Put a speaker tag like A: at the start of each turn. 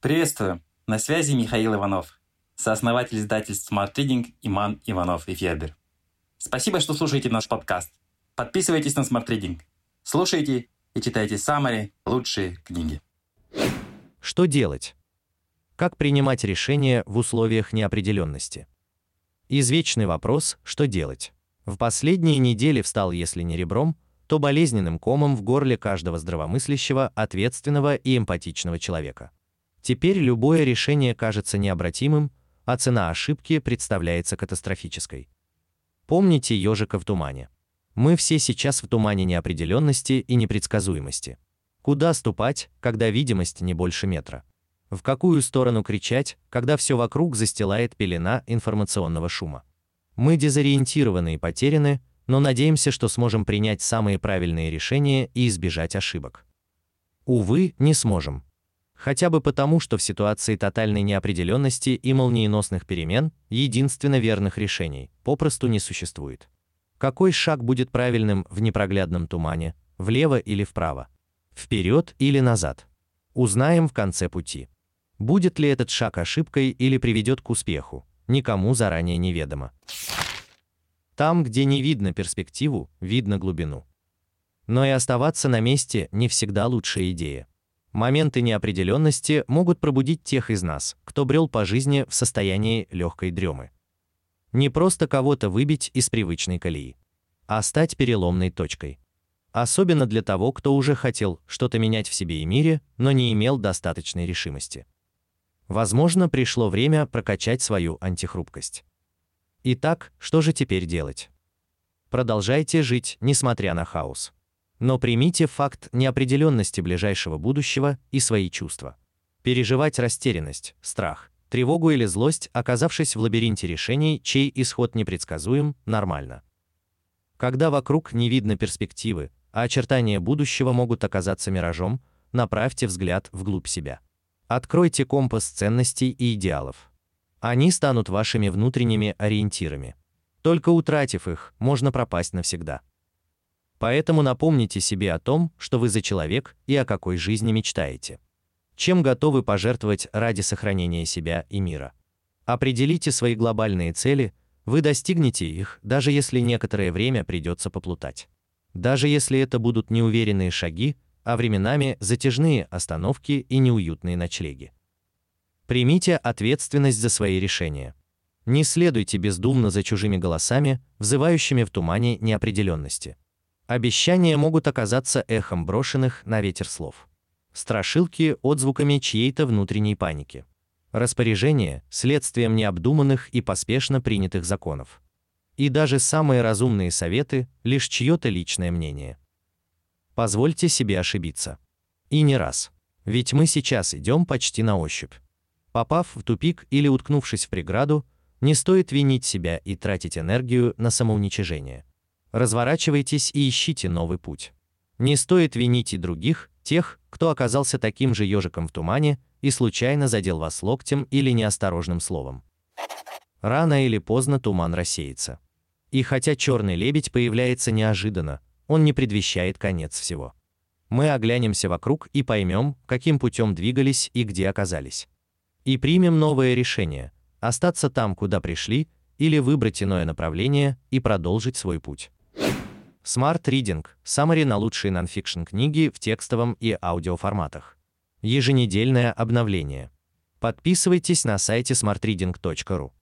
A: Приветствую! На связи Михаил Иванов, сооснователь издательств Smart Reading Иман Иванов и Федер. Спасибо, что слушаете наш подкаст. Подписывайтесь на Smart Reading. Слушайте и читайте самые лучшие книги.
B: Что делать? Как принимать решения в условиях неопределенности? Извечный вопрос «что делать?». В последние недели встал, если не ребром, то болезненным комом в горле каждого здравомыслящего, ответственного и эмпатичного человека. Теперь любое решение кажется необратимым, а цена ошибки представляется катастрофической. Помните ежика в тумане. Мы все сейчас в тумане неопределенности и непредсказуемости. Куда ступать, когда видимость не больше метра? В какую сторону кричать, когда все вокруг застилает пелена информационного шума? Мы дезориентированы и потеряны, но надеемся, что сможем принять самые правильные решения и избежать ошибок. Увы, не сможем. Хотя бы потому, что в ситуации тотальной неопределенности и молниеносных перемен единственно верных решений попросту не существует. Какой шаг будет правильным в непроглядном тумане, влево или вправо, вперед или назад? Узнаем в конце пути. Будет ли этот шаг ошибкой или приведет к успеху, никому заранее неведомо. Там, где не видно перспективу, видно глубину. Но и оставаться на месте не всегда лучшая идея. Моменты неопределенности могут пробудить тех из нас, кто брел по жизни в состоянии легкой дремы. Не просто кого-то выбить из привычной колеи, а стать переломной точкой. Особенно для того, кто уже хотел что-то менять в себе и мире, но не имел достаточной решимости. Возможно, пришло время прокачать свою антихрупкость. Итак, что же теперь делать? Продолжайте жить, несмотря на хаос но примите факт неопределенности ближайшего будущего и свои чувства. Переживать растерянность, страх, тревогу или злость, оказавшись в лабиринте решений, чей исход непредсказуем, нормально. Когда вокруг не видно перспективы, а очертания будущего могут оказаться миражом, направьте взгляд вглубь себя. Откройте компас ценностей и идеалов. Они станут вашими внутренними ориентирами. Только утратив их, можно пропасть навсегда. Поэтому напомните себе о том, что вы за человек и о какой жизни мечтаете. Чем готовы пожертвовать ради сохранения себя и мира. Определите свои глобальные цели, вы достигнете их, даже если некоторое время придется поплутать. Даже если это будут неуверенные шаги, а временами затяжные остановки и неуютные ночлеги. Примите ответственность за свои решения. Не следуйте бездумно за чужими голосами, взывающими в тумане неопределенности. Обещания могут оказаться эхом брошенных на ветер слов. Страшилки отзвуками чьей-то внутренней паники. Распоряжение следствием необдуманных и поспешно принятых законов. И даже самые разумные советы лишь чье-то личное мнение. Позвольте себе ошибиться. И не раз. Ведь мы сейчас идем почти на ощупь. Попав в тупик или уткнувшись в преграду, не стоит винить себя и тратить энергию на самоуничижение. Разворачивайтесь и ищите новый путь. Не стоит винить и других, тех, кто оказался таким же ежиком в тумане и случайно задел вас локтем или неосторожным словом. Рано или поздно туман рассеется. И хотя черный лебедь появляется неожиданно, он не предвещает конец всего. Мы оглянемся вокруг и поймем, каким путем двигались и где оказались. И примем новое решение остаться там, куда пришли, или выбрать иное направление и продолжить свой путь. Smart Reading – Summary на лучшие нонфикшн книги в текстовом и аудиоформатах. Еженедельное обновление. Подписывайтесь на сайте smartreading.ru.